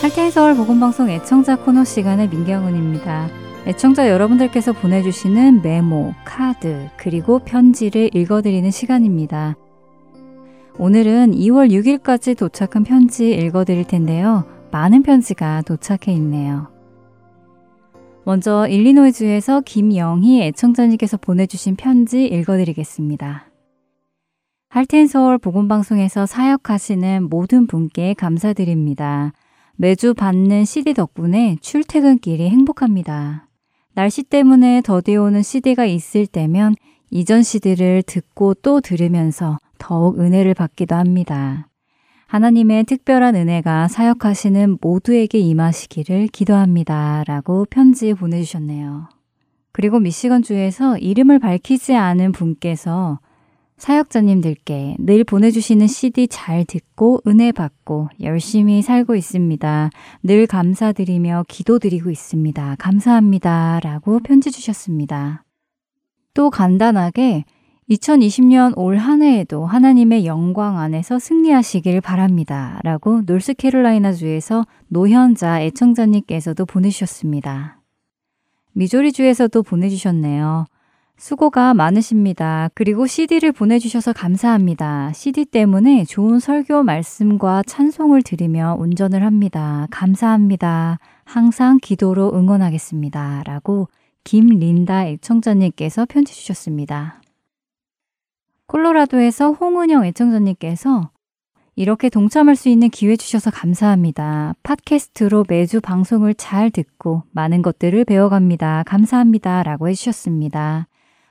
할테인 서울 보건방송 애청자 코너 시간의 민경은입니다. 애청자 여러분들께서 보내주시는 메모, 카드, 그리고 편지를 읽어드리는 시간입니다. 오늘은 2월 6일까지 도착한 편지 읽어드릴 텐데요. 많은 편지가 도착해 있네요. 먼저 일리노이주에서 김영희 애청자님께서 보내주신 편지 읽어드리겠습니다. 할텐 서울 보건방송에서 사역하시는 모든 분께 감사드립니다. 매주 받는 CD 덕분에 출퇴근길이 행복합니다. 날씨 때문에 더디 오는 CD가 있을 때면 이전 CD를 듣고 또 들으면서 더욱 은혜를 받기도 합니다. 하나님의 특별한 은혜가 사역하시는 모두에게 임하시기를 기도합니다. 라고 편지 보내주셨네요. 그리고 미시건주에서 이름을 밝히지 않은 분께서 사역자님들께 늘 보내주시는 CD 잘 듣고 은혜 받고 열심히 살고 있습니다. 늘 감사드리며 기도드리고 있습니다. 감사합니다. 라고 편지 주셨습니다. 또 간단하게 2020년 올 한 해에도 하나님의 영광 안에서 승리하시길 바랍니다. 라고 노스캐롤라이나주에서 노현자 애청자님께서도 보내주셨습니다. 미조리주에서도 보내주셨네요. 수고가 많으십니다. 그리고 CD를 보내주셔서 감사합니다. CD 때문에 좋은 설교 말씀과 찬송을 들으며 운전을 합니다. 감사합니다. 항상 기도로 응원하겠습니다. 라고 김린다 애청자님께서 편지 주셨습니다. 콜로라도에서 홍은영 애청자님께서 이렇게 동참할 수 있는 기회 주셔서 감사합니다. 팟캐스트로 매주 방송을 잘 듣고 많은 것들을 배워갑니다. 감사합니다. 라고 해주셨습니다.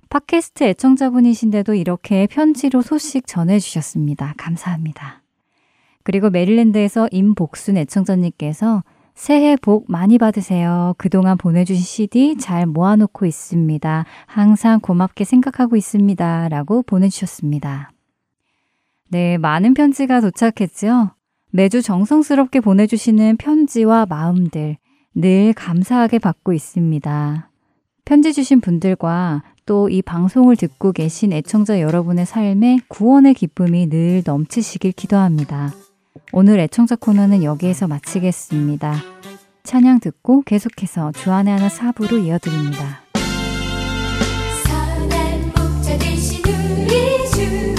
팟캐스트 애청자분이신데도 이렇게 편지로 소식 전해주셨습니다. 감사합니다. 그리고 메릴랜드에서 임복순 애청자님께서 새해 복 많이 받으세요. 그동안 보내주신 CD 잘 모아놓고 있습니다. 항상 고맙게 생각하고 있습니다. 라고 보내주셨습니다. 네, 많은 편지가 도착했죠? 매주 정성스럽게 보내주시는 편지와 마음들 늘 감사하게 받고 있습니다. 편지 주신 분들과 또 이 방송을 듣고 계신 애청자 여러분의 삶에 구원의 기쁨이 늘 넘치시길 기도합니다. 오늘 애청자 코너는 여기에서 마치겠습니다. 찬양 듣고 계속해서 주안의 하나 사부로 이어드립니다. 주여 항상 인도하소서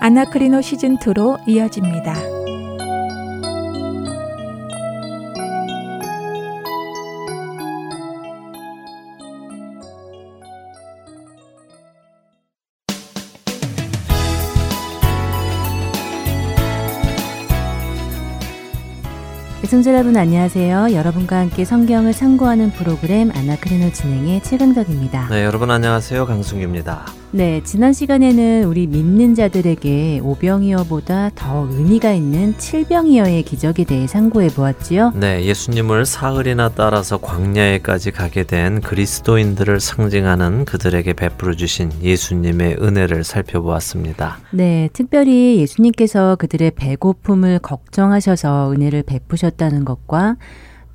아나크리노 시즌2로 이어집니다. 애청자 여러분 안녕하세요. 여러분과 함께 성경을 참고하는 프로그램 아나크리노 진행의 최강덕입니다. 네, 여러분 안녕하세요. 강승규입니다. 네, 지난 시간에는 우리 믿는 자들에게 오병이어보다 더 의미가 있는 칠병이어의 기적에 대해 상고해 보았지요. 네, 예수님을 사흘이나 따라서 광야에까지 가게 된 그리스도인들을 상징하는 그들에게 베풀어 주신 예수님의 은혜를 살펴보았습니다. 네, 특별히 예수님께서 그들의 배고픔을 걱정하셔서 은혜를 베푸셨다는 것과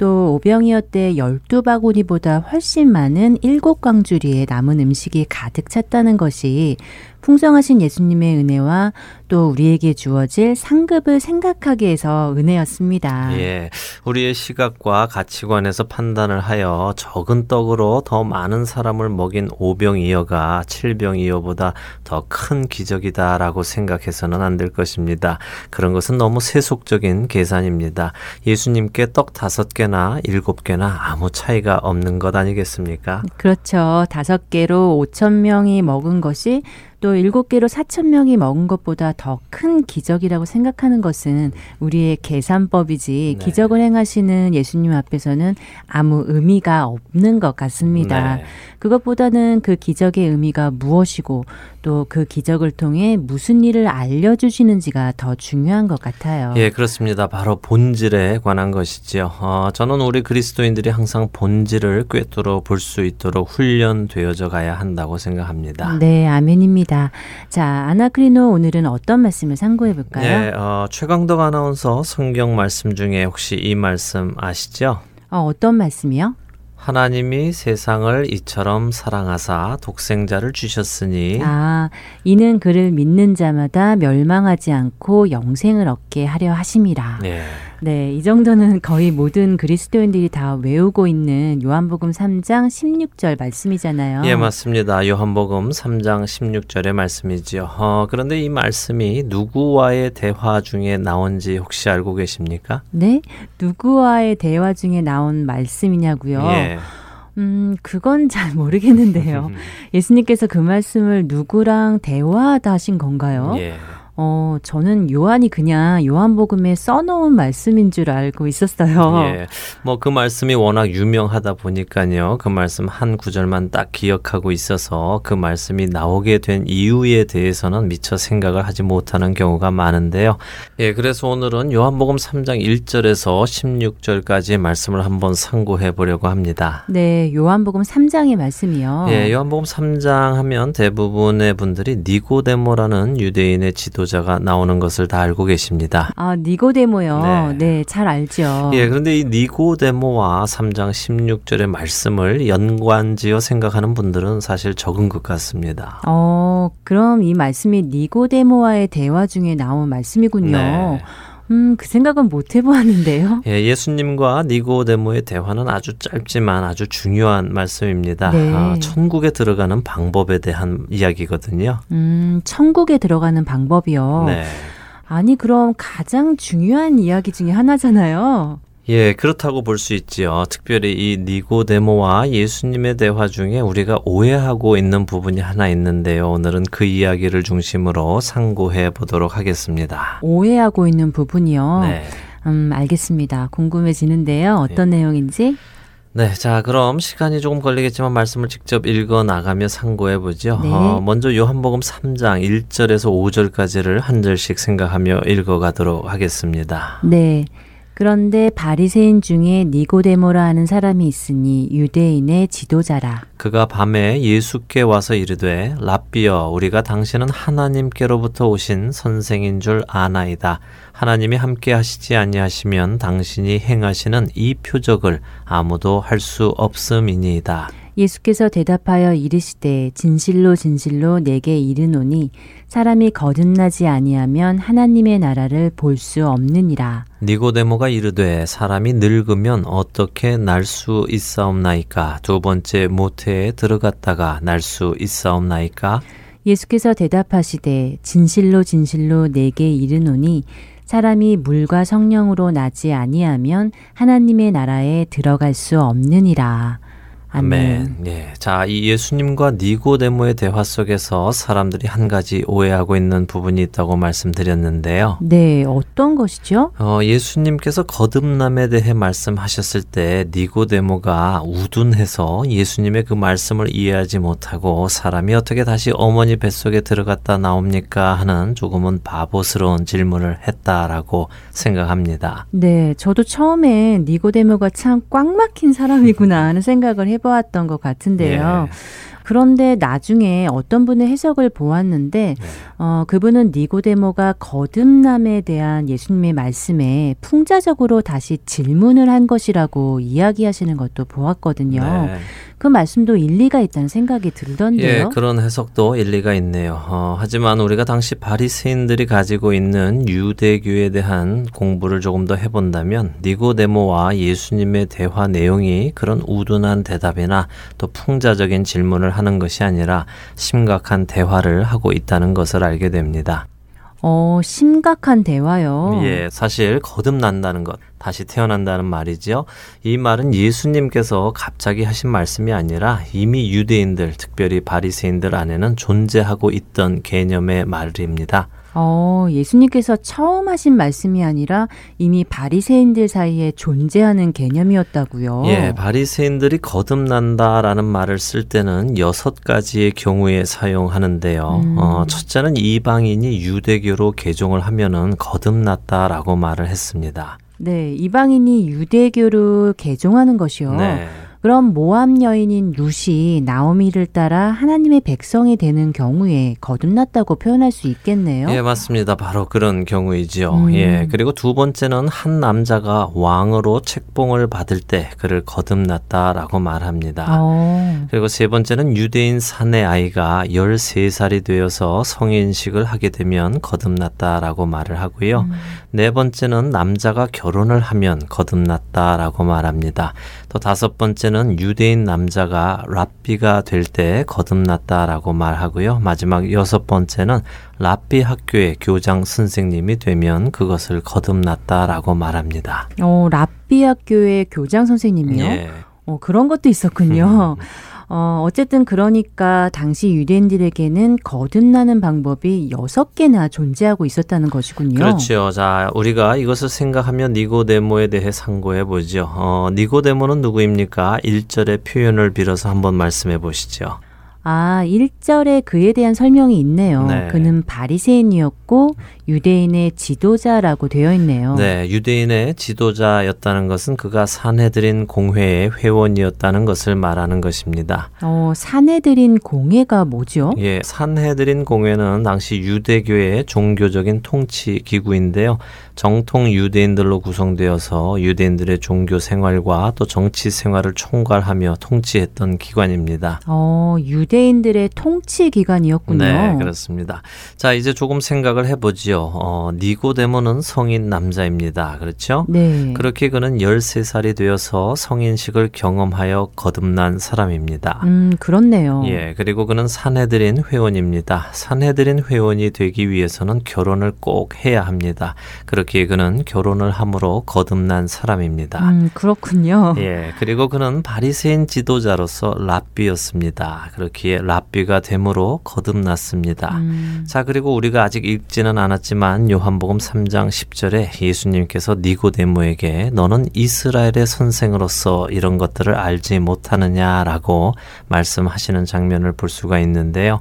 또 오병이어 때 열두 바구니보다 훨씬 많은 일곱 광주리에 남은 음식이 가득 찼다는 것이 풍성하신 예수님의 은혜와 또 우리에게 주어질 상급을 생각하게 해서 은혜였습니다. 예. 우리의 시각과 가치관에서 판단을 하여 적은 떡으로 더 많은 사람을 먹인 오병이어가 칠병이어보다 더 큰 기적이다라고 생각해서는 안 될 것입니다. 그런 것은 너무 세속적인 계산입니다. 예수님께 떡 다섯 개나 일곱 개나 아무 차이가 없는 것 아니겠습니까? 그렇죠. 다섯 개로 오천 명이 먹은 것이 또 일곱 개로 사천 명이 먹은 것보다 더 큰 기적이라고 생각하는 것은 우리의 계산법이지 네. 기적을 행하시는 예수님 앞에서는 아무 의미가 없는 것 같습니다. 네. 그것보다는 그 기적의 의미가 무엇이고 또 그 기적을 통해 무슨 일을 알려주시는지가 더 중요한 것 같아요. 예, 그렇습니다. 바로 본질에 관한 것이지요. 어, 저는 우리 그리스도인들이 항상 본질을 꿰뚫어 볼 수 있도록 훈련되어져 가야 한다고 생각합니다. 네, 아멘입니다. 자, 아나크리노 오늘은 어떤 말씀을 상고해 볼까요? 네, 어, 최강덕 아나운서 성경 말씀 중에 혹시 이 말씀 아시죠? 어, 어떤 말씀이요? 하나님이 세상을 이처럼 사랑하사 독생자를 주셨으니 아 이는 그를 믿는 자마다 멸망하지 않고 영생을 얻게 하려 하심이라. 네. 네, 이 정도는 거의 모든 그리스도인들이 다 외우고 있는 요한복음 3장 16절 말씀이잖아요. 예, 맞습니다. 요한복음 3장 16절의 말씀이지요. 어, 그런데 이 말씀이 누구와의 대화 중에 나온지 혹시 알고 계십니까? 네, 누구와의 대화 중에 나온 말씀이냐고요. 예. 음, 그건 잘 모르겠는데요. 예수님께서 그 말씀을 누구랑 대화하다 하신 건가요? 예. 어, 저는 요한이 그냥 요한복음에 써놓은 말씀인 줄 알고 있었어요. 예. 뭐 그 말씀이 워낙 유명하다 보니까요. 그 말씀 한 구절만 딱 기억하고 있어서 그 말씀이 나오게 된 이유에 대해서는 미처 생각을 하지 못하는 경우가 많은데요. 예, 그래서 오늘은 요한복음 3장 1절에서 16절까지의 말씀을 한번 상고해 보려고 합니다. 네, 요한복음 3장의 말씀이요. 예, 요한복음 3장 하면 대부분의 분들이 니고데모라는 유대인의 지도자 지도자가 나오는 것을 다 알고 계십니다. 아, 니고데모요. 네, 네 잘 알죠. 예, 그런데 이 니고데모와 3장 16절의 말씀을 연관지어 생각하는 분들은 사실 적은 것 같습니다. 어, 그럼 이 말씀이 니고데모와의 대화 중에 나온 말씀이군요. 네. 음, 그 생각은 못 해보았는데요. 예, 예수님과 니고데모의 대화는 아주 짧지만 아주 중요한 말씀입니다. 네. 아, 천국에 들어가는 방법에 대한 이야기거든요. 음, 천국에 들어가는 방법이요. 네. 아니, 그럼 가장 중요한 이야기 중에 하나잖아요. 예, 그렇다고 볼 수 있지요. 특별히 이 니고데모와 예수님의 대화 중에 우리가 오해하고 있는 부분이 하나 있는데요. 오늘은 그 이야기를 중심으로 상고해 보도록 하겠습니다. 오해하고 있는 부분이요. 네. 음, 알겠습니다. 궁금해지는데요. 어떤 네. 내용인지? 네, 자, 그럼 시간이 조금 걸리겠지만 말씀을 직접 읽어 나가며 상고해 보죠. 네. 어, 먼저 요한복음 3장 1절에서 5절까지를 한 절씩 생각하며 읽어 가도록 하겠습니다. 네. 그런데 바리새인 중에 니고데모라 하는 사람이 있으니 유대인의 지도자라. 그가 밤에 예수께 와서 이르되 랍비여 우리가 당신은 하나님께로부터 오신 선생인 줄 아나이다. 하나님이 함께 하시지 아니하시면 당신이 행하시는 이 표적을 아무도 할 수 없음이니이다. 예수께서 대답하여 이르시되 진실로 진실로 내게 이르노니 사람이 거듭나지 아니하면 하나님의 나라를 볼 수 없느니라. 니고데모가 이르되 사람이 늙으면 어떻게 날 수 있사옵나이까 두 번째 모태에 들어갔다가 날 수 있사옵나이까 예수께서 대답하시되 진실로 진실로 내게 이르노니 사람이 물과 성령으로 나지 아니하면 하나님의 나라에 들어갈 수 없느니라. 아멘. 아멘. 예. 자, 이 예수님과 니고데모의 대화 속에서 사람들이 한 가지 오해하고 있는 부분이 있다고 말씀드렸는데요. 네, 어떤 것이죠? 어, 예수님께서 거듭남에 대해 말씀하셨을 때 니고데모가 우둔해서 예수님의 그 말씀을 이해하지 못하고 사람이 어떻게 다시 어머니 뱃속에 들어갔다 나옵니까 하는 조금은 바보스러운 질문을 했다라고 생각합니다. 네, 저도 처음에 니고데모가 참 꽉 막힌 사람이구나 하는 생각을 해 해보았던 것 같은데요. 예. 그런데 나중에 어떤 분의 해석을 보았는데 네. 어, 그분은 니고데모가 거듭남에 대한 예수님의 말씀에 풍자적으로 다시 질문을 한 것이라고 이야기하시는 것도 보았거든요. 네. 그 말씀도 일리가 있다는 생각이 들던데요. 예, 그런 해석도 일리가 있네요. 어, 하지만 우리가 당시 바리새인들이 가지고 있는 유대교에 대한 공부를 조금 더 해본다면 니고데모와 예수님의 대화 내용이 그런 우둔한 대답이나 또 풍자적인 질문을 하는 것이 아니라 심각한 대화를 하고 있다는 것을 알게 됩니다. 어, 심각한 대화요. 예, 사실 거듭난다는 것, 다시 태어난다는 말이죠. 이 말은 예수님께서 갑자기 하신 말씀이 아니라 이미 유대인들, 특별히 바리새인들 안에는 존재하고 있던 개념의 말입니다. 어, 예수님께서 처음 하신 말씀이 아니라 이미 바리새인들 사이에 존재하는 개념이었다고요. 예, 바리새인들이 거듭난다라는 말을 쓸 때는 여섯 가지의 경우에 사용하는데요. 음. 어, 첫째는 이방인이 유대교로 개종을 하면은 거듭났다라고 말을 했습니다. 네, 이방인이 유대교로 개종하는 것이요. 네. 그럼 모함 여인인 룻이 나오미를 따라 하나님의 백성이 되는 경우에 거듭났다고 표현할 수 있겠네요. 예, 맞습니다. 바로 그런 경우이지요. 음. 예. 그리고 두 번째는 한 남자가 왕으로 책봉을 받을 때 그를 거듭났다라고 말합니다. 오. 어. 그리고 세 번째는 유대인 사내 아이가 13살이 되어서 성인식을 하게 되면 거듭났다라고 말을 하고요. 음. 네 번째는 남자가 결혼을 하면 거듭났다라고 말합니다. 또 다섯 번째는 유대인 남자가 랍비가 될 때 거듭났다라고 말하고요. 마지막 여섯 번째는 랍비 학교의 교장 선생님이 되면 그것을 거듭났다라고 말합니다. 어, 랍비 학교의 교장 선생님이요? 예. 어, 그런 것도 있었군요. 음. 어, 어쨌든 그러니까 당시 유대인들에게는 거듭나는 방법이 여섯 개나 존재하고 있었다는 것이군요. 그렇죠. 자, 우리가 이것을 생각하면 니고데모에 대해 상고해 보죠. 어, 니고데모는 누구입니까? 1절의 표현을 빌어서 한번 말씀해 보시죠. 아, 1절에 그에 대한 설명이 있네요. 네. 그는 바리새인이었고 유대인의 지도자라고 되어 있네요. 네, 유대인의 지도자였다는 것은 그가 사내들인 공회의 회원이었다는 것을 말하는 것입니다. 어, 사내들인 공회가 뭐죠? 예, 산해드린 공회는 당시 유대교의 종교적인 통치 기구인데요. 정통 유대인들로 구성되어서 유대인들의 종교 생활과 또 정치 생활을 총괄하며 통치했던 기관입니다. 어, 유대 인들의 통치 기관이었군요. 네, 그렇습니다. 자, 이제 조금 생각을 해보지요. 어, 니고데모는 성인 남자입니다. 그렇죠? 네. 그렇게 그는 13살이 되어서 성인식을 경험하여 거듭난 사람입니다. 음, 그렇네요. 예, 그리고 그는 산해드린 회원입니다. 산해드린 회원이 되기 위해서는 결혼을 꼭 해야 합니다. 그렇게 그는 결혼을 함으로 거듭난 사람입니다. 음, 그렇군요. 예, 그리고 그는 바리새인 지도자로서 랍비였습니다. 그렇 기에 랍비가 됨으로 거듭났습니다. 음. 자, 그리고 우리가 아직 읽지는 않았지만 요한복음 3장 10절에 예수님께서 니고데모에게 너는 이스라엘의 선생으로서 이런 것들을 알지 못하느냐라고 말씀하시는 장면을 볼 수가 있는데요.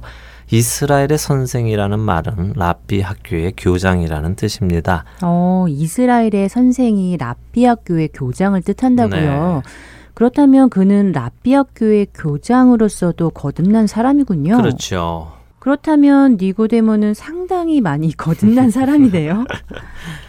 이스라엘의 선생이라는 말은 라비 학교의 교장이라는 뜻입니다. 어, 이스라엘의 선생이 라비 학교의 교장을 뜻한다고요. 네. 그렇다면 그는 라비 학교의 교장으로서도 거듭난 사람이군요. 그렇죠. 그렇다면 니고데모는 상당히 많이 거듭난 사람이네요.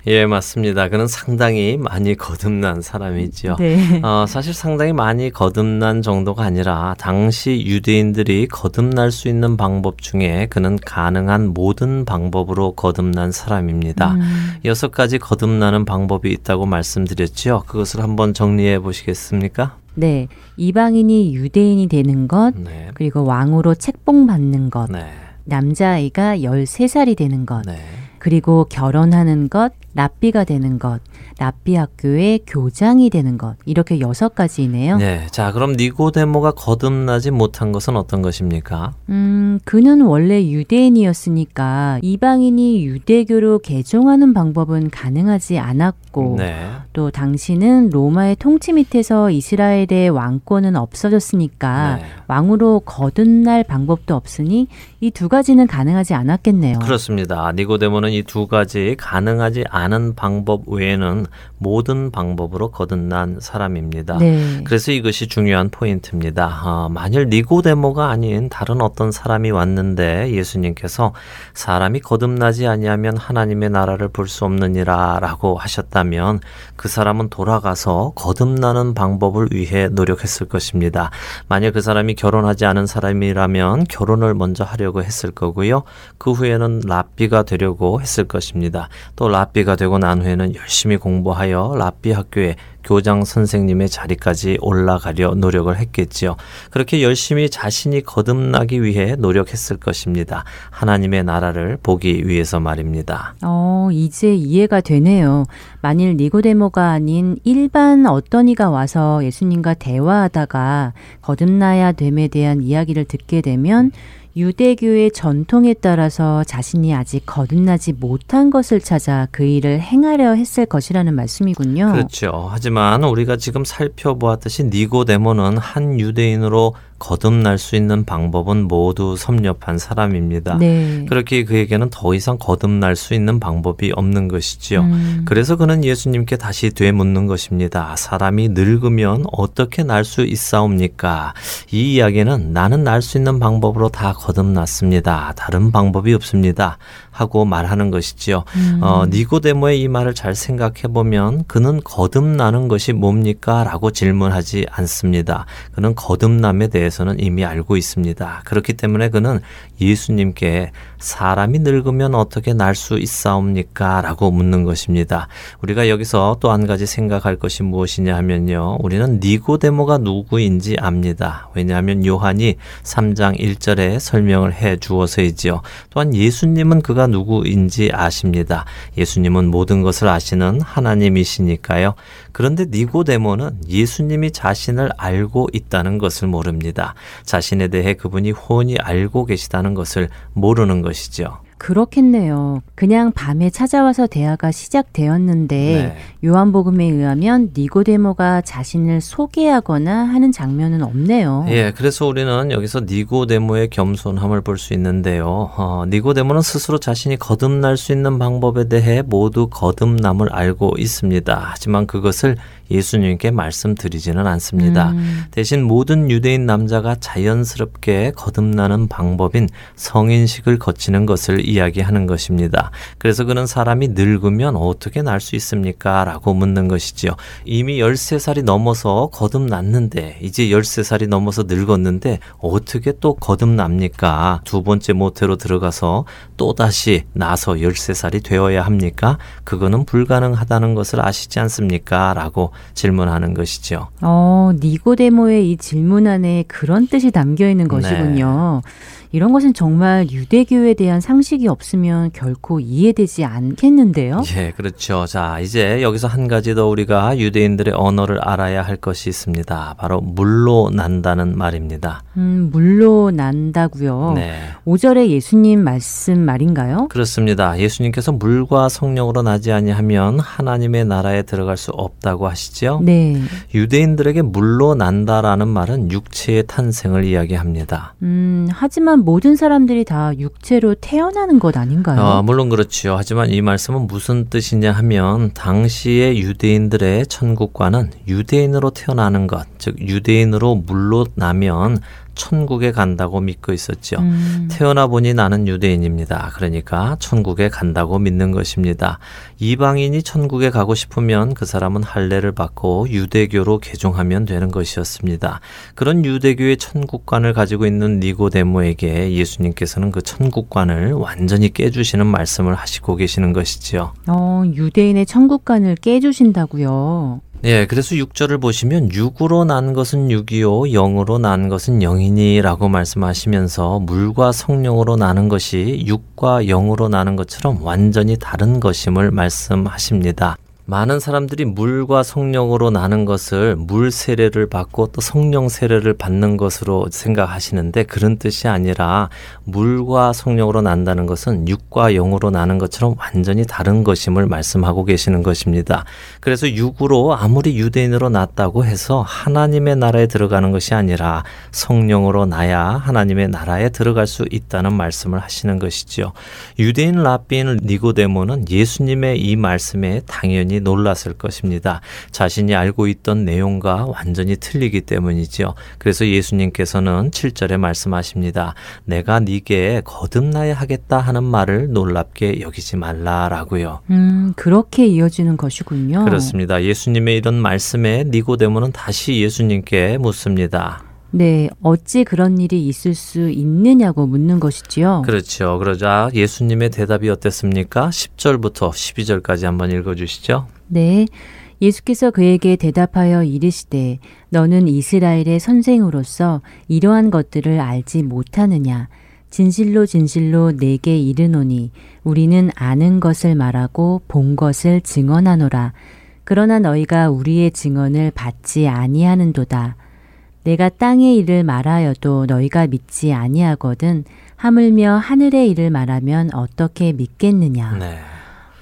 예, 맞습니다. 그는 상당히 많이 거듭난 사람이지요. 네. 어, 사실 상당히 많이 거듭난 정도가 아니라 당시 유대인들이 거듭날 수 있는 방법 중에 그는 가능한 모든 방법으로 거듭난 사람입니다. 음. 여섯 가지 거듭나는 방법이 있다고 말씀드렸지요. 그것을 한번 정리해 보시겠습니까? 네. 이방인이 유대인이 되는 것, 네. 그리고 왕으로 책봉 받는 것, 네. 남자아이가 13살이 되는 것, 네. 그리고 결혼하는 것, 납비가 되는 것, 납비 학교의 교장이 되는 것 이렇게 여섯 가지이네요. 네, 자 그럼 니고데모가 거듭나지 못한 것은 어떤 것입니까? 음, 그는 원래 유대인이었으니까 이방인이 유대교로 개종하는 방법은 가능하지 않았고, 네. 또 당시는 로마의 통치 밑에서 이스라엘의 왕권은 없어졌으니까 네. 왕으로 거듭날 방법도 없으니 이 두 가지는 가능하지 않았겠네요. 그렇습니다. 니고데모는 이 두 가지 가능하지 않은 방법 외에는 모든 방법으로 거듭난 사람입니다. 네. 그래서 이것이 중요한 포인트입니다. 어, 만일 니고데모가 아닌 다른 어떤 사람이 왔는데 예수님께서 사람이 거듭나지 아니하면 하나님의 나라를 볼 수 없느니라라고 하셨다면 그 사람은 돌아가서 거듭나는 방법을 위해 노력했을 것입니다. 만약 그 사람이 결혼하지 않은 사람이라면 결혼을 먼저 하려고 했을 거고요. 그 후에는 랍비가 되려고 했을 것입니다. 또 랍비가 되고 난 후에는 열심히 공 부하여 랍비 학교에 교장 선생님의 자리까지 올라가려 노력을 했겠지요. 그렇게 열심히 자신이 거듭나기 위해 노력했을 것입니다. 하나님의 나라를 보기 위해서 말입니다. 어, 이제 이해가 되네요. 만일 니고데모가 아닌 일반 어떤 이가 와서 예수님과 대화하다가 거듭나야 됨에 대한 이야기를 듣게 되면 유대교의 전통에 따라서 자신이 아직 거듭나지 못한 것을 찾아 그 일을 행하려 했을 것이라는 말씀이군요. 그렇죠. 하지만 우리가 지금 살펴보았듯이 니고데모는 한 유대인으로 거듭날 수 있는 방법은 모두 섭렵한 사람입니다. 네. 그렇게 그에게는 더 이상 거듭날 수 있는 방법이 없는 것이지요. 음. 그래서 그는 예수님께 다시 되묻는 것입니다. 사람이 늙으면 어떻게 날 수 있사옵니까? 이 이야기는 나는 날 수 있는 방법으로 다 거듭났습니다. 다른 방법이 없습니다. 하고 말하는 것이지요. 음. 어, 니고데모의 이 말을 잘 생각해 보면 그는 거듭나는 것이 뭡니까? 라고 질문하지 않습니다. 그는 거듭남에 대해서는 이미 알고 있습니다. 그렇기 때문에 그는 예수님께 사람이 늙으면 어떻게 날 수 있사옵니까? 라고 묻는 것입니다. 우리가 여기서 또 한 가지 생각할 것이 무엇이냐 하면요. 우리는 니고데모가 누구인지 압니다. 왜냐하면 요한이 3장 1절에 설명을 해 주어서이지요. 또한 예수님은 그가 누구인지 아십니다. 예수님은 모든 것을 아시는 하나님이시니까요. 그런데 니고데모는 예수님이 자신을 알고 있다는 것을 모릅니다. 자신에 대해 그분이 훤히 알고 계시다는 것을 모르는 것 이죠. 그렇겠네요. 그냥 밤에 찾아와서 대화가 시작되었는데 네. 요한복음에 의하면 니고데모가 자신을 소개하거나 하는 장면은 없네요. 예, 그래서 우리는 여기서 니고데모의 겸손함을 볼 수 있는데요. 어, 니고데모는 스스로 자신이 거듭날 수 있는 방법에 대해 모두 거듭남을 알고 있습니다. 하지만 그것을 예수님께 말씀드리지는 않습니다. 음. 대신 모든 유대인 남자가 자연스럽게 거듭나는 방법인 성인식을 거치는 것을 이야기하는 것입니다. 그래서 그는 사람이 늙으면 어떻게 날 수 있습니까? 라고 묻는 것이지요. 이미 13살이 넘어서 거듭났는데 이제 13살이 넘어서 늙었는데 어떻게 또 거듭납니까? 두 번째 모태로 들어가서 또다시 나서 13살이 되어야 합니까? 그거는 불가능하다는 것을 아시지 않습니까? 라고 질문하는 것이죠. 어, 니고데모의 이 질문 안에 그런 뜻이 담겨 있는 것이군요. 네. 이런 것은 정말 유대교에 대한 상식이 없으면 결코 이해되지 않겠는데요? 예, 그렇죠. 자, 이제 여기서 한 가지 더 우리가 유대인들의 언어를 알아야 할 것이 있습니다. 바로 물로 난다는 말입니다. 음, 물로 난다고요. 네. 5절에 예수님 말씀 말인가요? 그렇습니다. 예수님께서 물과 성령으로 나지 아니하면 하나님의 나라에 들어갈 수 없다고 하시죠. 네. 유대인들에게 물로 난다라는 말은 육체의 탄생을 이야기합니다. 음, 하지만 모든 사람들이 다 육체로 태어나는 것 아닌가요? 어, 물론 그렇지요. 하지만 이 말씀은 무슨 뜻이냐 하면 당시의 유대인들의 천국과는 유대인으로 태어나는 것, 즉 유대인으로 물로 나면 천국에 간다고 믿고 있었죠. 음. 태어나 보니 나는 유대인입니다. 그러니까 천국에 간다고 믿는 것입니다. 이방인이 천국에 가고 싶으면 그 사람은 할례를 받고 유대교로 개종하면 되는 것이었습니다. 그런 유대교의 천국관을 가지고 있는 니고데모에게 예수님께서는 그 천국관을 완전히 깨주시는 말씀을 하시고 계시는 것이지요. 어, 유대인의 천국관을 깨주신다고요. 예, 그래서 6절을 보시면 육으로 난 것은 육이요 영으로 난 것은 영이니라고 말씀하시면서 물과 성령으로 나는 것이 육과 영으로 나는 것처럼 완전히 다른 것임을 말씀하십니다. 많은 사람들이 물과 성령으로 나는 것을 물 세례를 받고 또 성령 세례를 받는 것으로 생각하시는데 그런 뜻이 아니라 물과 성령으로 난다는 것은 육과 영으로 나는 것처럼 완전히 다른 것임을 말씀하고 계시는 것입니다. 그래서 육으로 아무리 유대인으로 났다고 해서 하나님의 나라에 들어가는 것이 아니라 성령으로 나야 하나님의 나라에 들어갈 수 있다는 말씀을 하시는 것이지요. 유대인 라비인 니고데모는 예수님의 이 말씀에 당연히 놀랐을 것입니다. 자신이 알고 있던 내용과 완전히 틀리기 때문이지요. 그래서 예수님께서는 7절에 말씀하십니다. 내가 네게 거듭나야 하겠다 하는 말을 놀랍게 여기지 말라라고요. 음, 그렇게 이어지는 것이군요. 그렇습니다. 예수님의 이런 말씀에 니고데모는 다시 예수님께 묻습니다. 네, 어찌 그런 일이 있을 수 있느냐고 묻는 것이지요. 그렇죠. 그러자 예수님의 대답이 어땠습니까? 10절부터 12절까지 한번 읽어 주시죠. 네. 예수께서 그에게 대답하여 이르시되 너는 이스라엘의 선생으로서 이러한 것들을 알지 못하느냐 진실로 진실로 내게 이르노니 우리는 아는 것을 말하고 본 것을 증언하노라 그러나 너희가 우리의 증언을 받지 아니하는도다 내가 땅의 일을 말하여도 너희가 믿지 아니하거든 하물며 하늘의 일을 말하면 어떻게 믿겠느냐. 네.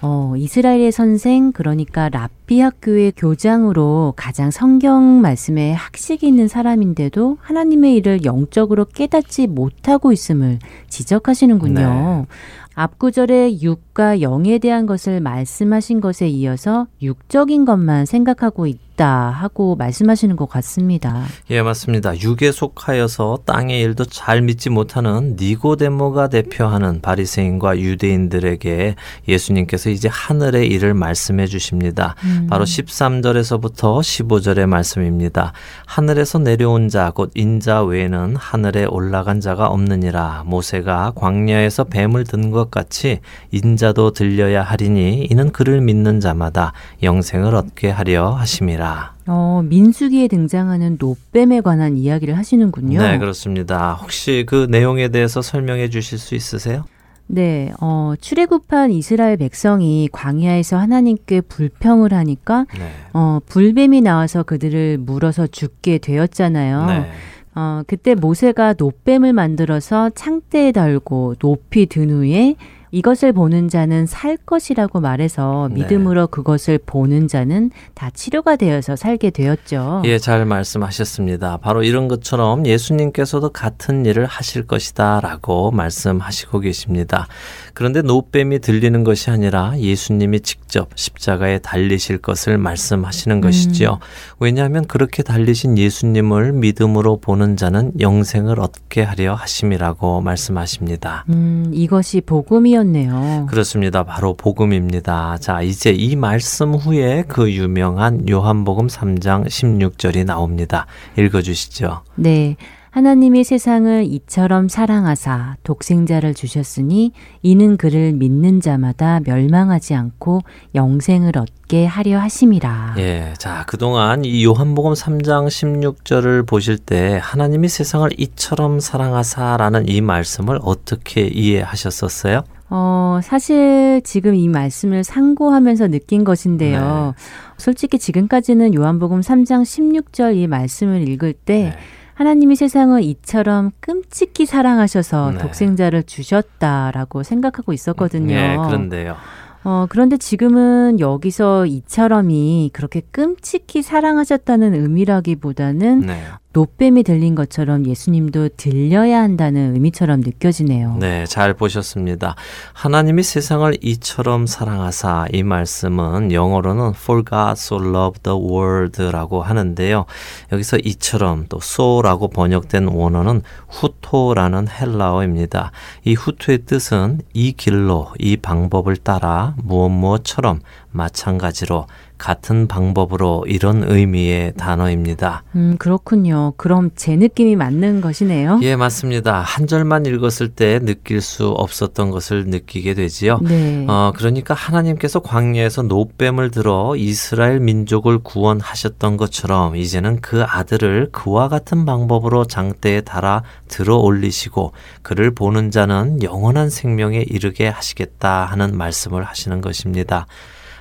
어, 이스라엘의 선생, 그러니까 랍비 학교의 교장으로 가장 성경 말씀에 학식이 있는 사람인데도 하나님의 일을 영적으로 깨닫지 못하고 있음을 지적하시는군요. 네. 앞구절에 육과 영에 대한 것을 말씀하신 것에 이어서 육적인 것만 생각하고 있다. 있다 하고 말씀하시는 것 같습니다. 예, 맞습니다. 육에 속하여서 땅의 일도 잘 믿지 못하는 니고데모가 대표하는 바리새인과 유대인들에게 예수님께서 이제 하늘의 일을 말씀해 주십니다. 음. 바로 13절에서부터 15절의 말씀입니다. 하늘에서 내려온 자 곧 인자 외에는 하늘에 올라간 자가 없느니라 모세가 광야에서 뱀을 든 것 같이 인자도 들려야 하리니 이는 그를 믿는 자마다 영생을 얻게 하려 하심이라. 어, 민수기에 등장하는 노뱀에 관한 이야기를 하시는군요. 네, 그렇습니다. 혹시 그 내용에 대해서 설명해 주실 수 있으세요? 네, 어, 출애굽한 이스라엘 백성이 광야에서 하나님께 불평을 하니까 네. 어, 불뱀이 나와서 그들을 물어서 죽게 되었잖아요. 네. 어, 그때 모세가 노뱀을 만들어서 창대에 달고 높이 든 후에 이것을 보는 자는 살 것이라고 말해서 네. 믿음으로 그것을 보는 자는 다 치료가 되어서 살게 되었죠. 예, 잘 말씀하셨습니다. 바로 이런 것처럼 예수님께서도 같은 일을 하실 것이다라고 말씀하시고 계십니다. 그런데 노뱀이 들리는 것이 아니라 예수님이 직접 십자가에 달리실 것을 말씀하시는 음. 것이지요. 왜냐하면 그렇게 달리신 예수님을 믿음으로 보는 자는 영생을 얻게 하려 하심이라고 말씀하십니다. 음, 이것이 복음이 었네요. 그렇습니다. 바로 복음입니다. 자, 이제 이 말씀 후에 그 유명한 요한복음 3장 16절이 나옵니다. 읽어 주시죠. 네. 하나님이 세상을 이처럼 사랑하사 독생자를 주셨으니 이는 그를 믿는 자마다 멸망하지 않고 영생을 얻게 하려 하심이라. 예. 자, 그동안 이 요한복음 3장 16절을 보실 때 하나님이 세상을 이처럼 사랑하사라는 이 말씀을 어떻게 이해하셨었어요? 어, 사실 지금 이 말씀을 상고하면서 느낀 것인데요. 네. 솔직히 지금까지는 요한복음 3장 16절 이 말씀을 읽을 때 네. 하나님이 세상을 이처럼 끔찍히 사랑하셔서 네. 독생자를 주셨다라고 생각하고 있었거든요. 네, 그런데요. 어, 그런데 지금은 여기서 이처럼이 그렇게 끔찍히 사랑하셨다는 의미라기보다는 네. 노뱀이 들린 것처럼 예수님도 들려야 한다는 의미처럼 느껴지네요. 네, 잘 보셨습니다. 하나님이 세상을 이처럼 사랑하사 이 말씀은 영어로는 For God so loved the world라고 하는데요. 여기서 이처럼 또 so라고 번역된 원어는 후토라는 헬라어입니다. 이 후토의 뜻은 이 길로 이 방법을 따라 무엇 무엇처럼 마찬가지로 같은 방법으로 이런 의미의 단어입니다. 음, 그렇군요. 그럼 제 느낌이 맞는 것이네요. 예, 맞습니다. 한 절만 읽었을 때 느낄 수 없었던 것을 느끼게 되지요. 네. 어, 그러니까 하나님께서 광야에서 노뱀을 들어 이스라엘 민족을 구원하셨던 것처럼 이제는 그 아들을 그와 같은 방법으로 장대에 달아 들어 올리시고 그를 보는 자는 영원한 생명에 이르게 하시겠다 하는 말씀을 하시는 것입니다.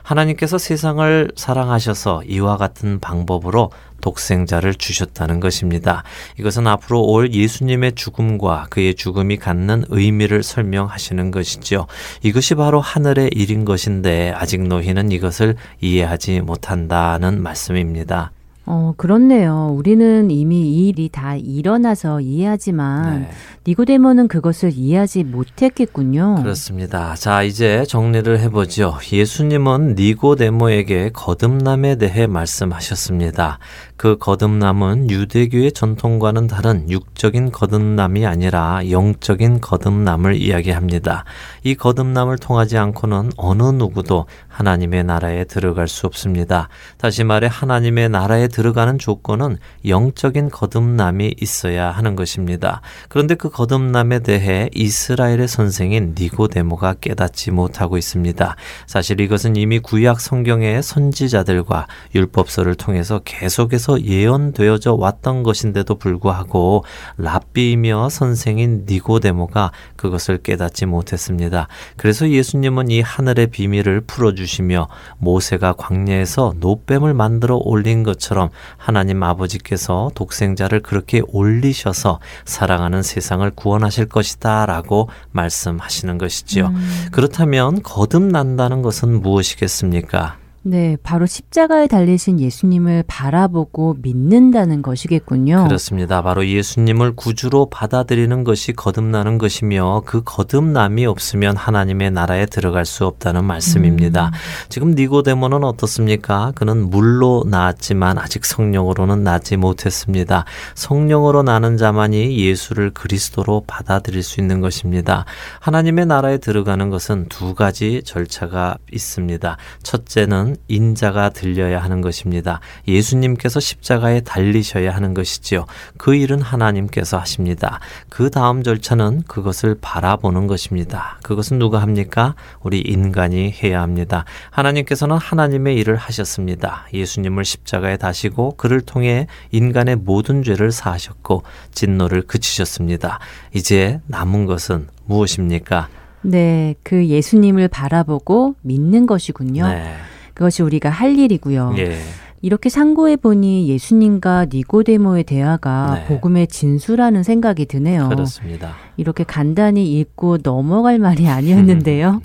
하나님께서 세상을 사랑하셔서 이와 같은 방법으로 독생자를 주셨다는 것입니다. 이것은 앞으로 올 예수님의 죽음과 그의 죽음이 갖는 의미를 설명하시는 것이지요. 이것이 바로 하늘의 일인 것인데 아직 너희는 이것을 이해하지 못한다는 말씀입니다. 어, 그렇네요. 우리는 이미 이 일이 다 일어나서 이해하지만 네. 니고데모는 그것을 이해하지 못했겠군요. 그렇습니다. 자, 이제 정리를 해보죠. 예수님은 니고데모에게 거듭남에 대해 말씀하셨습니다. 그 거듭남은 유대교의 전통과는 다른 육적인 거듭남이 아니라 영적인 거듭남을 이야기합니다. 이 거듭남을 통하지 않고는 어느 누구도 하나님의 나라에 들어갈 수 없습니다. 다시 말해 하나님의 나라에 들어 가는 조건은 영적인 거듭남이 있어야 하는 것입니다. 그런데 그 거듭남에 대해 이스라엘의 선생인 니고데모가 깨닫지 못하고 있습니다. 사실 이것은 이미 구약 성경의 선지자들과 율법서를 통해서 계속해서 예언되어져 왔던 것인데도 불구하고 랍비이며 선생인 니고데모가 그것을 깨닫지 못했습니다. 그래서 예수님은 이 하늘의 비밀을 풀어주시며 모세가 광야에서 노뱀을 만들어 올린 것처럼 하나님 아버지께서 독생자를 그렇게 올리셔서 사랑하는 세상을 구원하실 것이다 라고 말씀하시는 것이지요. 음. 그렇다면 거듭난다는 것은 무엇이겠습니까? 네, 바로 십자가에 달리신 예수님을 바라보고 믿는다는 것이겠군요. 그렇습니다. 바로 예수님을 구주로 받아들이는 것이 거듭나는 것이며 그 거듭남이 없으면 하나님의 나라에 들어갈 수 없다는 말씀입니다. 음. 지금 니고데모는 어떻습니까? 그는 물로 나았지만 아직 성령으로는 나지 못했습니다. 성령으로 나는 자만이 예수를 그리스도로 받아들일 수 있는 것입니다. 하나님의 나라에 들어가는 것은 두 가지 절차가 있습니다. 첫째는 인자가 들려야 하는 것입니다. 예수님께서 십자가에 달리셔야 하는 것이지요. 그 일은 하나님께서 하십니다. 그 다음 절차는 그것을 바라보는 것입니다. 그것은 누가 합니까? 우리 인간이 해야 합니다. 하나님께서는 하나님의 일을 하셨습니다. 예수님을 십자가에 다시고 그를 통해 인간의 모든 죄를 사하셨고 진노를 그치셨습니다. 이제 남은 것은 무엇입니까? 네, 그 예수님을 바라보고 믿는 것이군요. 네. 그것이 우리가 할 일이고요. 예. 이렇게 상고해 보니 예수님과 니고데모의 대화가 네. 복음의 진수라는 생각이 드네요. 그렇습니다. 이렇게 간단히 읽고 넘어갈 말이 아니었는데요.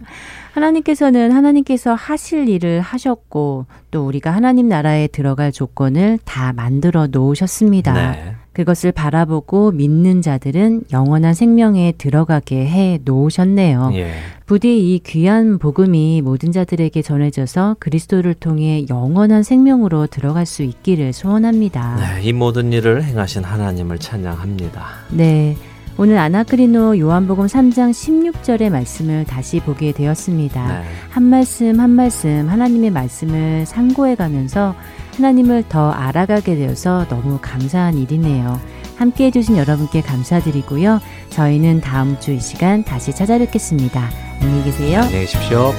하나님께서는 하나님께서 하실 일을 하셨고 또 우리가 하나님 나라에 들어갈 조건을 다 만들어 놓으셨습니다. 네. 그것을 바라보고 믿는 자들은 영원한 생명에 들어가게 해 놓으셨네요. 예. 부디 이 귀한 복음이 모든 자들에게 전해져서 그리스도를 통해 영원한 생명으로 들어갈 수 있기를 소원합니다. 네, 이 모든 일을 행하신 하나님을 찬양합니다. 네. 오늘 아나크리노 요한복음 3장 16절의 말씀을 다시 보게 되었습니다. 네. 한 말씀 한 말씀 하나님의 말씀을 상고해 가면서 하나님을 더 알아가게 되어서 너무 감사한 일이네요. 함께 해주신 여러분께 감사드리고요. 저희는 다음 주 이 시간 다시 찾아뵙겠습니다. 안녕히 계세요. 안녕히 계십시오.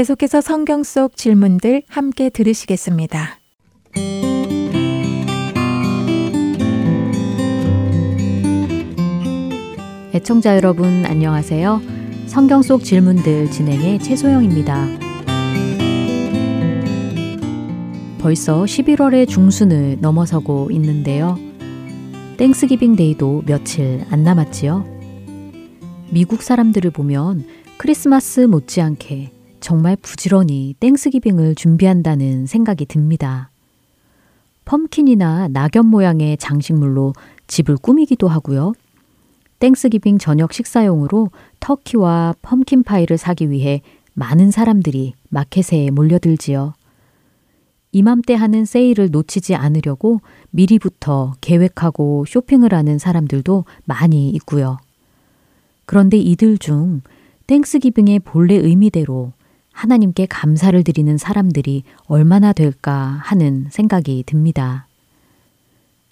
계속해서 성경 속 질문들 함께 들으시겠습니다. 애청자 여러분 안녕하세요. 성경 속 질문들 진행의 최소영입니다. 벌써 11월의 중순을 넘어서고 있는데요. Thanksgiving Day도 며칠 안 남았지요. 미국 사람들을 보면 크리스마스 못지않게 정말 부지런히 Thanksgiving을 준비한다는 생각이 듭니다. pumpkin이나 낙엽 모양의 장식물로 집을 꾸미기도 하고요. Thanksgiving 저녁 식사용으로 turkey와 pumpkin pie를 사기 위해 많은 사람들이 마켓에 몰려들지요. 이맘때 하는 세일을 놓치지 않으려고 미리부터 계획하고 쇼핑을 하는 사람들도 많이 있고요. 그런데 이들 중 땡스기빙의 본래 의미대로 하나님께 감사를 드리는 사람들이 얼마나 될까 하는 생각이 듭니다.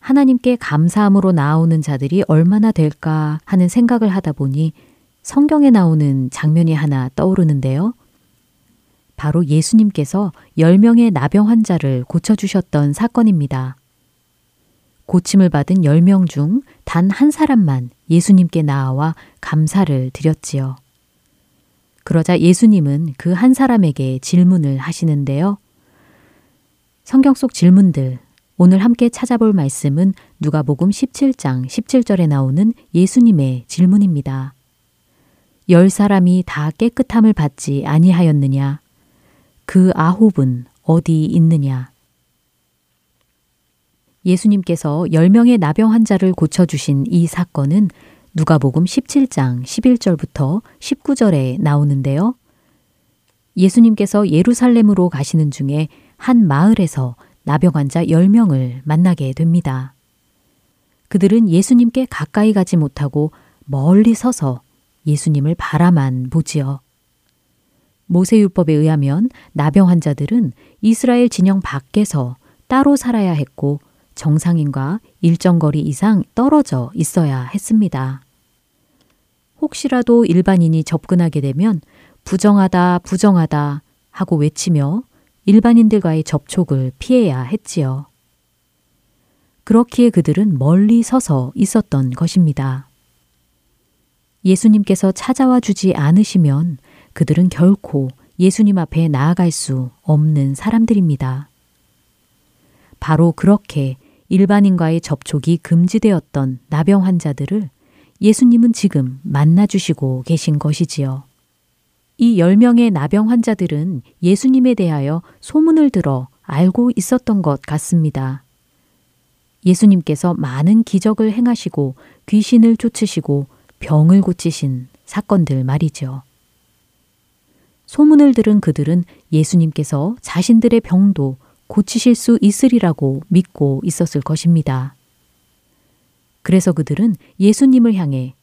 하나님께 감사함으로 나오는 자들이 얼마나 될까 하는 생각을 하다 보니 성경에 나오는 장면이 하나 떠오르는데요. 바로 예수님께서 10명의 나병 환자를 고쳐주셨던 사건입니다. 고침을 받은 10명 중 단 한 사람만 예수님께 나아와 감사를 드렸지요. 그러자 예수님은 그 한 사람에게 질문을 하시는데요. 성경 속 질문들, 오늘 함께 찾아볼 말씀은 누가복음 17장 17절에 나오는 예수님의 질문입니다. 열 사람이 다 깨끗함을 받지 아니하였느냐? 그 아홉은 어디 있느냐? 예수님께서 10명의 나병 환자를 고쳐주신 이 사건은 누가복음 17장 11절부터 19절에 나오는데요. 예수님께서 예루살렘으로 가시는 중에 한 마을에서 나병 환자 10명을 만나게 됩니다. 그들은 예수님께 가까이 가지 못하고 멀리 서서 예수님을 바라만 보지요. 모세율법에 의하면 나병 환자들은 이스라엘 진영 밖에서 따로 살아야 했고 정상인과 일정 거리 이상 떨어져 있어야 했습니다. 혹시라도 일반인이 접근하게 되면 부정하다, 부정하다 하고 외치며 일반인들과의 접촉을 피해야 했지요. 그렇기에 그들은 멀리 서서 있었던 것입니다. 예수님께서 찾아와 주지 않으시면 그들은 결코 예수님 앞에 나아갈 수 없는 사람들입니다. 바로 그렇게 일반인과의 접촉이 금지되었던 나병 환자들을 예수님은 지금 만나주시고 계신 것이지요. 이 10명의 나병 환자들은 예수님에 대하여 소문을 들어 알고 있었던 것 같습니다. 예수님께서 많은 기적을 행하시고 귀신을 쫓으시고 병을 고치신 사건들 말이죠. 소문을 들은 그들은 예수님께서 자신들의 병도 고치실 수 있으리라고 믿고 있었을 것입니다. 그래서 그들은 예수님을 향해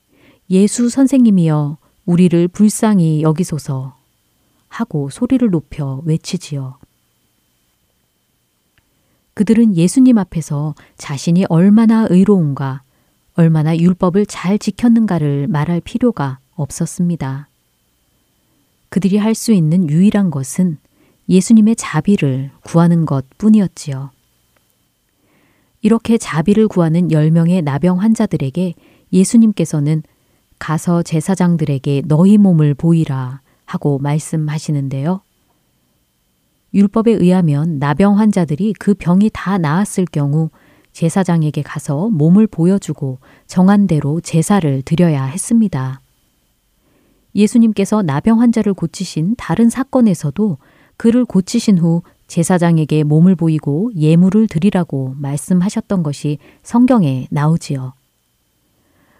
예수 선생님이여 우리를 불쌍히 여기소서 하고 소리를 높여 외치지요. 그들은 예수님 앞에서 자신이 얼마나 의로운가, 얼마나 율법을 잘 지켰는가를 말할 필요가 없었습니다. 그들이 할 수 있는 유일한 것은 예수님의 자비를 구하는 것 뿐이었지요. 이렇게 자비를 구하는 10명의 나병 환자들에게 예수님께서는 가서 제사장들에게 너희 몸을 보이라 하고 말씀하시는데요. 율법에 의하면 나병 환자들이 그 병이 다 나았을 경우 제사장에게 가서 몸을 보여주고 정한 대로 제사를 드려야 했습니다. 예수님께서 나병 환자를 고치신 다른 사건에서도 그를 고치신 후 제사장에게 몸을 보이고 예물을 드리라고 말씀하셨던 것이 성경에 나오지요.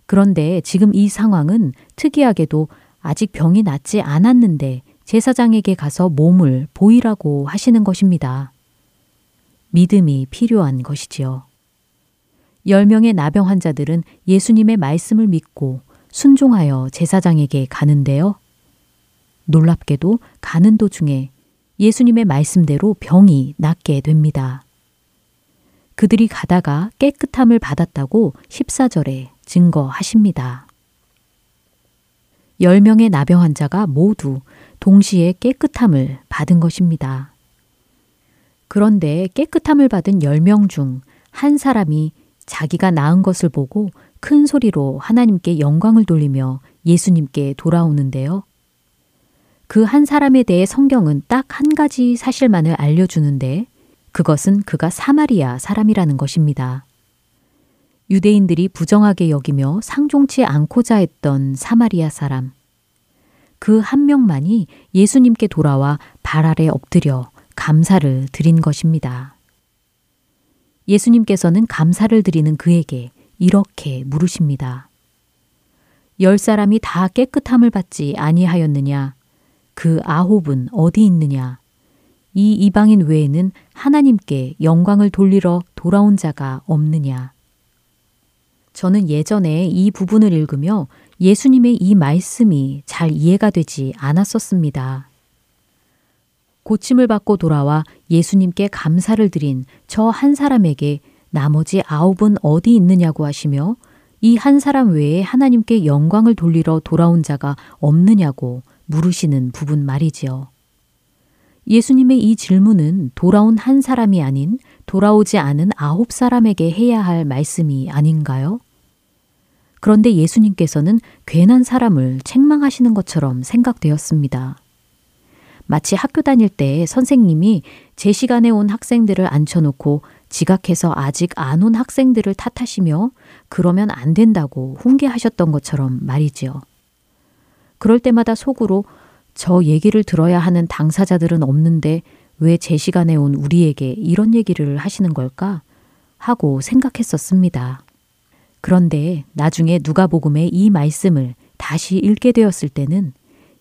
그런데 지금 이 상황은 특이하게도 아직 병이 낫지 않았는데 제사장에게 가서 몸을 보이라고 하시는 것입니다. 믿음이 필요한 것이지요. 10명의 나병 환자들은 예수님의 말씀을 믿고 순종하여 제사장에게 가는데요. 놀랍게도 가는 도중에 예수님의 말씀대로 병이 낫게 됩니다. 그들이 가다가 깨끗함을 받았다고 14절에 증거하십니다. 10명의 나병 환자가 모두 동시에 깨끗함을 받은 것입니다. 그런데 깨끗함을 받은 10명 중 한 사람이 자기가 나은 것을 보고 큰 소리로 하나님께 영광을 돌리며 예수님께 돌아오는데요. 그 한 사람에 대해 성경은 딱 한 가지 사실만을 알려주는데 그것은 그가 사마리아 사람이라는 것입니다. 유대인들이 부정하게 여기며 상종치 않고자 했던 사마리아 사람. 그 한 명만이 예수님께 돌아와 발 아래 엎드려 감사를 드린 것입니다. 예수님께서는 감사를 드리는 그에게 이렇게 물으십니다. 열 사람이 다 깨끗함을 받지 아니하였느냐? 그 아홉은 어디 있느냐? 이 이방인 외에는 하나님께 영광을 돌리러 돌아온 자가 없느냐? 저는 예전에 이 부분을 읽으며 예수님의 이 말씀이 잘 이해가 되지 않았었습니다. 고침을 받고 돌아와 예수님께 감사를 드린 저 한 사람에게 나머지 아홉은 어디 있느냐고 하시며 이 한 사람 외에 하나님께 영광을 돌리러 돌아온 자가 없느냐고 물으시는 부분 말이지요. 예수님의 이 질문은 돌아온 한 사람이 아닌 돌아오지 않은 아홉 사람에게 해야 할 말씀이 아닌가요? 그런데 예수님께서는 괜한 사람을 책망하시는 것처럼 생각되었습니다. 마치 학교 다닐 때 선생님이 제 시간에 온 학생들을 앉혀놓고 지각해서 아직 안 온 학생들을 탓하시며 그러면 안 된다고 훈계하셨던 것처럼 말이지요. 그럴 때마다 속으로 저 얘기를 들어야 하는 당사자들은 없는데 왜 제 시간에 온 우리에게 이런 얘기를 하시는 걸까? 하고 생각했었습니다. 그런데 나중에 누가복음의 이 말씀을 다시 읽게 되었을 때는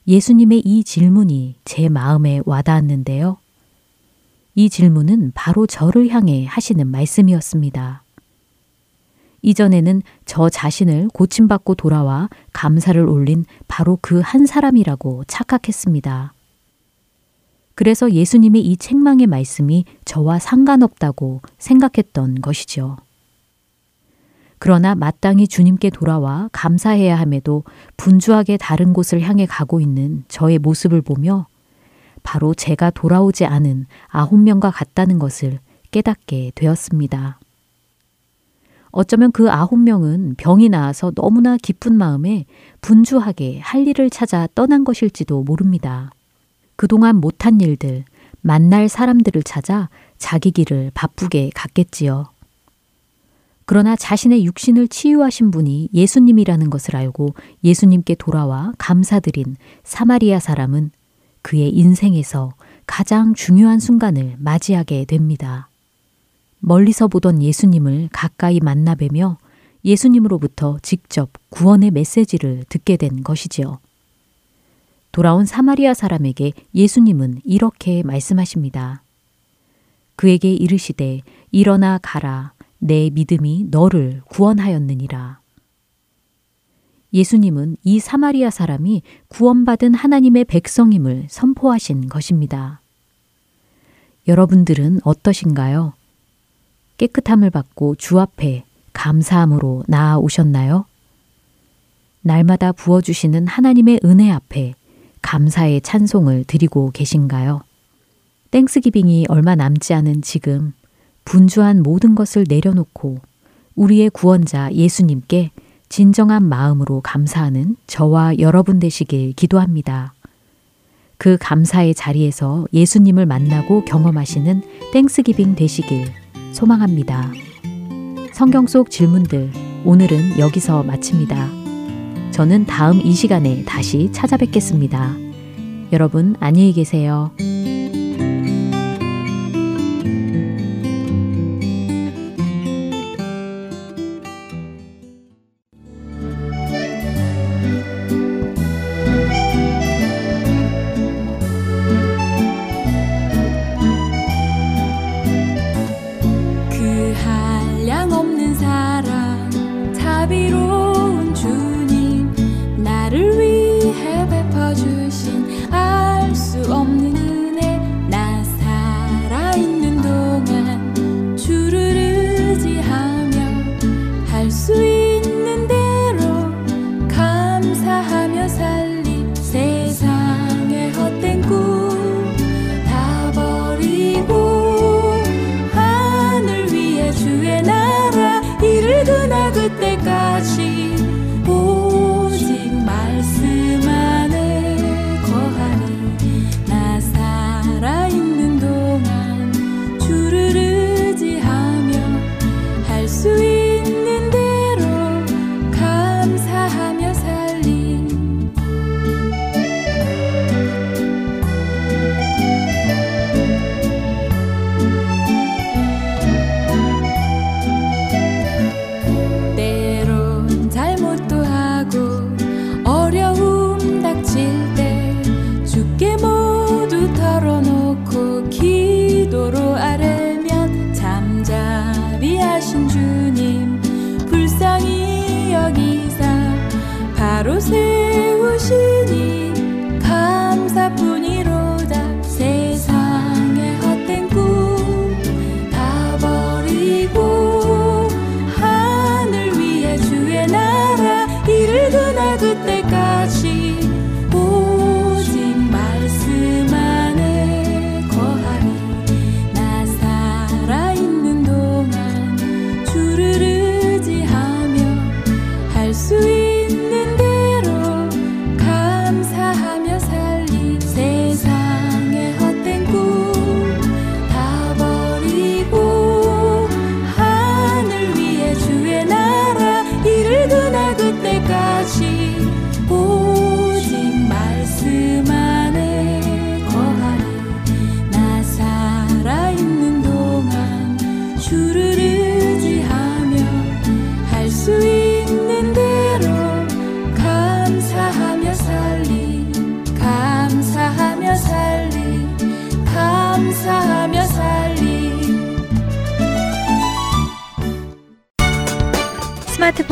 예수님의 이 질문이 제 마음에 와닿았는데요. 이 질문은 바로 저를 향해 하시는 말씀이었습니다. 이전에는 저 자신을 고침받고 돌아와 감사를 올린 바로 그 한 사람이라고 착각했습니다. 그래서 예수님의 이 책망의 말씀이 저와 상관없다고 생각했던 것이죠. 그러나 마땅히 주님께 돌아와 감사해야 함에도 분주하게 다른 곳을 향해 가고 있는 저의 모습을 보며 바로 제가 돌아오지 않은 아홉 명과 같다는 것을 깨닫게 되었습니다. 어쩌면 그 아홉 명은 병이 나아서 너무나 기쁜 마음에 분주하게 할 일을 찾아 떠난 것일지도 모릅니다. 그동안 못한 일들, 만날 사람들을 찾아 자기 길을 바쁘게 갔겠지요. 그러나 자신의 육신을 치유하신 분이 예수님이라는 것을 알고 예수님께 돌아와 감사드린 사마리아 사람은 그의 인생에서 가장 중요한 순간을 맞이하게 됩니다. 멀리서 보던 예수님을 가까이 만나 뵈며 예수님으로부터 직접 구원의 메시지를 듣게 된 것이지요. 돌아온 사마리아 사람에게 예수님은 이렇게 말씀하십니다. 그에게 이르시되 일어나 가라 내 믿음이 너를 구원하였느니라. 예수님은 이 사마리아 사람이 구원받은 하나님의 백성임을 선포하신 것입니다. 여러분들은 어떠신가요? 깨끗함을 받고 주 앞에 감사함으로 나아오셨나요? 날마다 부어주시는 하나님의 은혜 앞에 감사의 찬송을 드리고 계신가요? 땡스기빙이 얼마 남지 않은 지금 분주한 모든 것을 내려놓고 우리의 구원자 예수님께 진정한 마음으로 감사하는 저와 여러분 되시길 기도합니다. 그 감사의 자리에서 예수님을 만나고 경험하시는 땡스기빙 되시길 소망합니다. 성경 속 질문들 오늘은 여기서 마칩니다. 저는 다음 이 시간에 다시 찾아뵙겠습니다. 여러분 안녕히 계세요.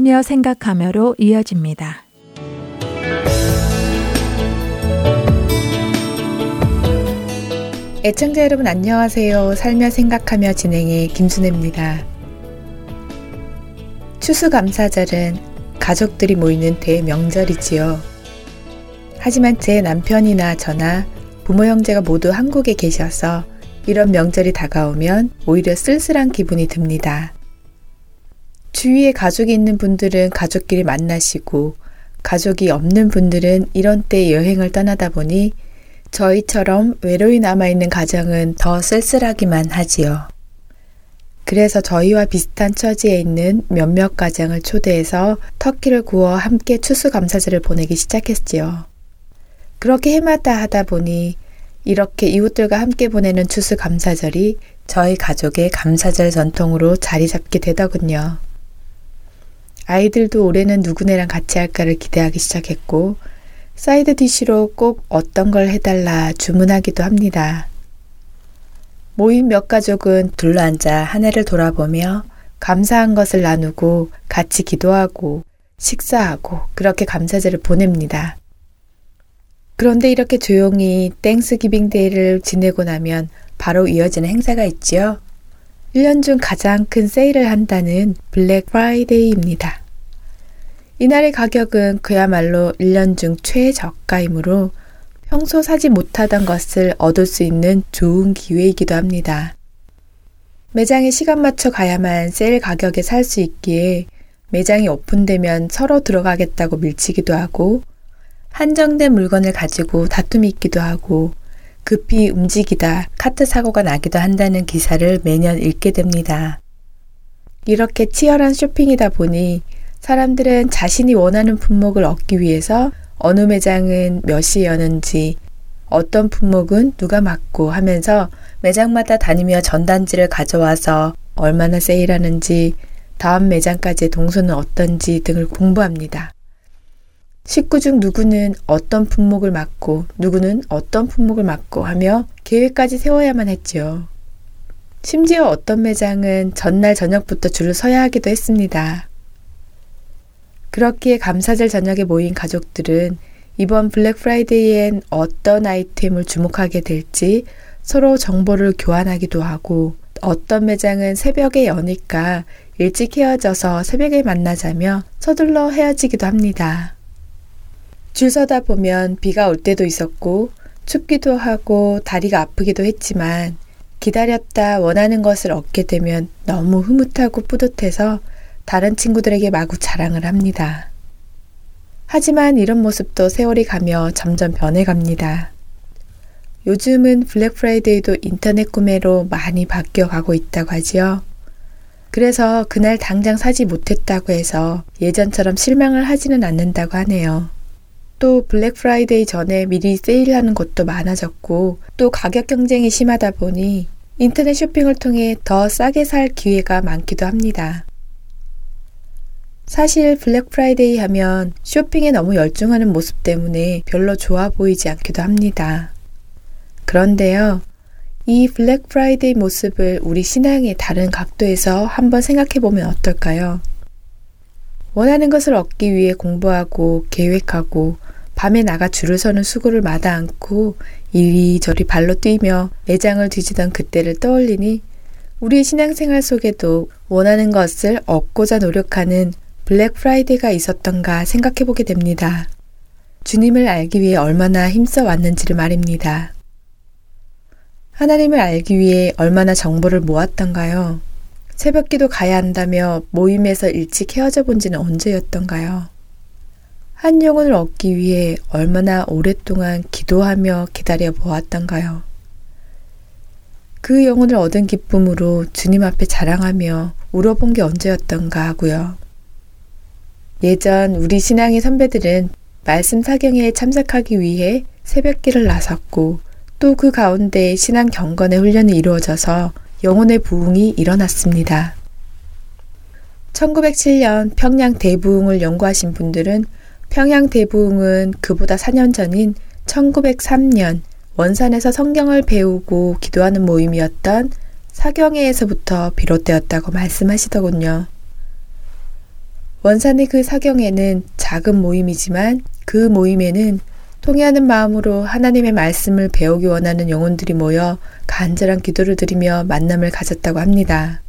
살며 생각하며로 이어집니다. 애청자 여러분 안녕하세요. 살며 생각하며 진행의 김순혜입니다. 추수감사절은 가족들이 모이는 대명절이지요. 하지만 제 남편이나 저나 부모 형제가 모두 한국에 계셔서 이런 명절이 다가오면 오히려 쓸쓸한 기분이 듭니다. 주위에 가족이 있는 분들은 가족끼리 만나시고 가족이 없는 분들은 이런 때 여행을 떠나다 보니 저희처럼 외로이 남아있는 가정은 더 쓸쓸하기만 하지요. 그래서 저희와 비슷한 처지에 있는 몇몇 가정을 초대해서 터키를 구워 함께 추수감사절을 보내기 시작했지요. 그렇게 해마다 하다 보니 이렇게 이웃들과 함께 보내는 추수감사절이 저희 가족의 감사절 전통으로 자리 잡게 되더군요. 아이들도 올해는 누구네랑 같이 할까를 기대하기 시작했고, side dish로 꼭 어떤 걸 해달라 주문하기도 합니다. 모인 몇 가족은 둘러앉아 한 해를 돌아보며 감사한 것을 나누고 같이 기도하고 식사하고 그렇게 감사절을 보냅니다. 그런데 이렇게 조용히 Thanksgiving Day를 지내고 나면 바로 이어지는 행사가 있지요. 1년 중 가장 큰 세일을 한다는 블랙 프라이데이입니다. 이날의 가격은 그야말로 1년 중 최저가이므로 평소 사지 못하던 것을 얻을 수 있는 좋은 기회이기도 합니다. 매장에 시간 맞춰 가야만 세일 가격에 살 수 있기에 매장이 오픈되면 서로 들어가겠다고 밀치기도 하고 한정된 물건을 가지고 다툼이 있기도 하고 급히 움직이다 카트 사고가 나기도 한다는 기사를 매년 읽게 됩니다. 이렇게 치열한 쇼핑이다 보니 사람들은 자신이 원하는 품목을 얻기 위해서 어느 매장은 몇 시에 여는지 어떤 품목은 누가 맡고 하면서 매장마다 다니며 전단지를 가져와서 얼마나 세일하는지 다음 매장까지의 동선은 어떤지 등을 공부합니다. 식구 중 누구는 어떤 품목을 맡고 누구는 어떤 품목을 맡고 하며 계획까지 세워야만 했지요. 심지어 어떤 매장은 전날 저녁부터 줄을 서야 하기도 했습니다. 그렇기에 감사절 저녁에 모인 가족들은 이번 블랙 프라이데이엔 어떤 아이템을 주목하게 될지 서로 정보를 교환하기도 하고 어떤 매장은 새벽에 여니까 일찍 헤어져서 새벽에 만나자며 서둘러 헤어지기도 합니다. 줄 서다 보면 비가 올 때도 있었고 춥기도 하고 다리가 아프기도 했지만 기다렸다 원하는 것을 얻게 되면 너무 흐뭇하고 뿌듯해서 다른 친구들에게 마구 자랑을 합니다. 하지만 이런 모습도 세월이 가며 점점 변해갑니다. 요즘은 블랙 프라이데이도 인터넷 구매로 많이 바뀌어 가고 있다고 하지요. 그래서 그날 당장 사지 못했다고 해서 예전처럼 실망을 하지는 않는다고 하네요. 또 블랙 프라이데이 전에 미리 세일하는 곳도 많아졌고 또 가격 경쟁이 심하다 보니 인터넷 쇼핑을 통해 더 싸게 살 기회가 많기도 합니다. 사실 블랙 프라이데이 하면 쇼핑에 너무 열중하는 모습 때문에 별로 좋아 보이지 않기도 합니다. 그런데요. 이 블랙 프라이데이 모습을 우리 신앙의 다른 각도에서 한번 생각해 보면 어떨까요? 원하는 것을 얻기 위해 공부하고 계획하고 밤에 나가 줄을 서는 수고를 마다 않고 이리저리 발로 뛰며 매장을 뒤지던 그때를 떠올리니 우리의 신앙생활 속에도 원하는 것을 얻고자 노력하는 블랙 프라이데이가 있었던가 생각해 보게 됩니다. 주님을 알기 위해 얼마나 힘써 왔는지를 말입니다. 하나님을 알기 위해 얼마나 정보를 모았던가요? 새벽 기도 가야 한다며 모임에서 일찍 헤어져 본 지는 언제였던가요? 한 영혼을 얻기 위해 얼마나 오랫동안 기도하며 기다려 보았던가요? 그 영혼을 얻은 기쁨으로 주님 앞에 자랑하며 울어본 게 언제였던가 하고요. 예전 우리 신앙의 선배들은 말씀 사경회에 참석하기 위해 새벽길을 나섰고 또 그 가운데 신앙 경건의 훈련이 이루어져서 영혼의 부흥이 일어났습니다. 1907년 평양 대부흥을 연구하신 분들은 평양 대부흥은 그보다 4년 전인 1903년 원산에서 성경을 배우고 기도하는 모임이었던 사경회에서부터 비롯되었다고 말씀하시더군요. 원산의 그 사경회는 작은 모임이지만 그 모임에는 통해하는 마음으로 하나님의 말씀을 배우기 원하는 영혼들이 모여 간절한 기도를 드리며 만남을 가졌다고 합니다.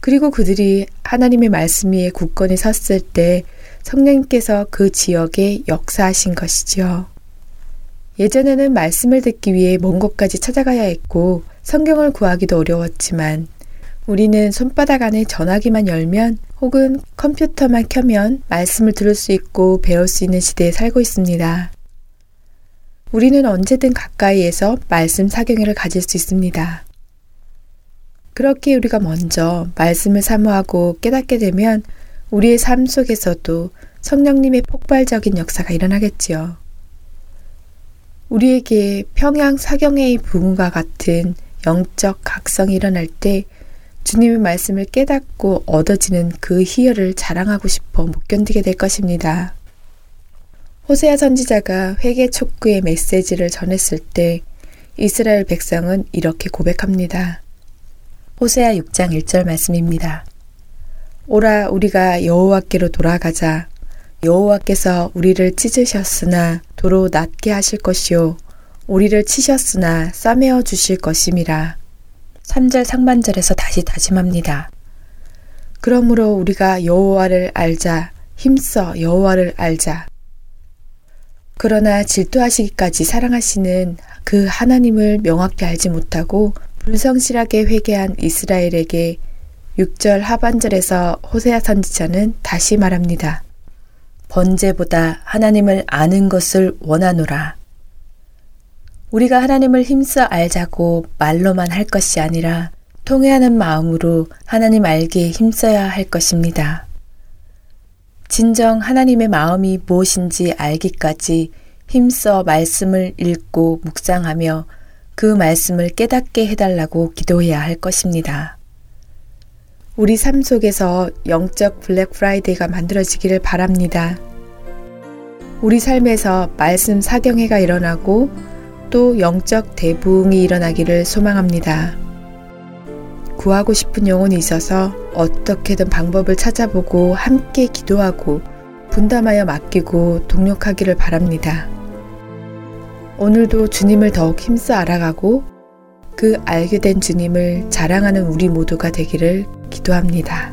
그리고 그들이 하나님의 말씀 위에 굳건히 섰을 때 성령님께서 그 지역에 역사하신 것이지요. 예전에는 말씀을 듣기 위해 먼 곳까지 찾아가야 했고 성경을 구하기도 어려웠지만 우리는 손바닥 안에 전화기만 열면 혹은 컴퓨터만 켜면 말씀을 들을 수 있고 배울 수 있는 시대에 살고 있습니다. 우리는 언제든 가까이에서 말씀 사경회를 가질 수 있습니다. 그렇게 우리가 먼저 말씀을 사모하고 깨닫게 되면 우리의 삶 속에서도 성령님의 폭발적인 역사가 일어나겠지요. 우리에게 평양 사경회의 부흥과 같은 영적 각성이 일어날 때 주님의 말씀을 깨닫고 얻어지는 그 희열을 자랑하고 싶어 못 견디게 될 것입니다. 호세아 선지자가 회개 촉구의 메시지를 전했을 때 이스라엘 백성은 이렇게 고백합니다. 호세아 6장 1절 말씀입니다. 오라 우리가 여호와께로 돌아가자. 여호와께서 우리를 찢으셨으나 도로 낫게 하실 것이요 우리를 치셨으나 싸매어 주실 것임이라. 3절 상반절에서 다시 다짐합니다. 그러므로 우리가 여호와를 알자 힘써 여호와를 알자. 그러나 질투하시기까지 사랑하시는 그 하나님을 명확히 알지 못하고 불성실하게 회개한 이스라엘에게 6절 하반절에서 호세아 선지자는 다시 말합니다. 번제보다 하나님을 아는 것을 원하노라. 우리가 하나님을 힘써 알자고 말로만 할 것이 아니라 통회하는 마음으로 하나님 알기에 힘써야 할 것입니다. 진정 하나님의 마음이 무엇인지 알기까지 힘써 말씀을 읽고 묵상하며 그 말씀을 깨닫게 해달라고 기도해야 할 것입니다. 우리 삶 속에서 영적 블랙 프라이데이가 만들어지기를 바랍니다. 우리 삶에서 말씀 사경회가 일어나고 또 영적 대부흥이 일어나기를 소망합니다. 구하고 싶은 영혼이 있어서 어떻게든 방법을 찾아보고 함께 기도하고 분담하여 맡기고 동력하기를 바랍니다. 오늘도 주님을 더욱 힘써 알아가고 그 알게 된 주님을 자랑하는 우리 모두가 되기를 기도합니다.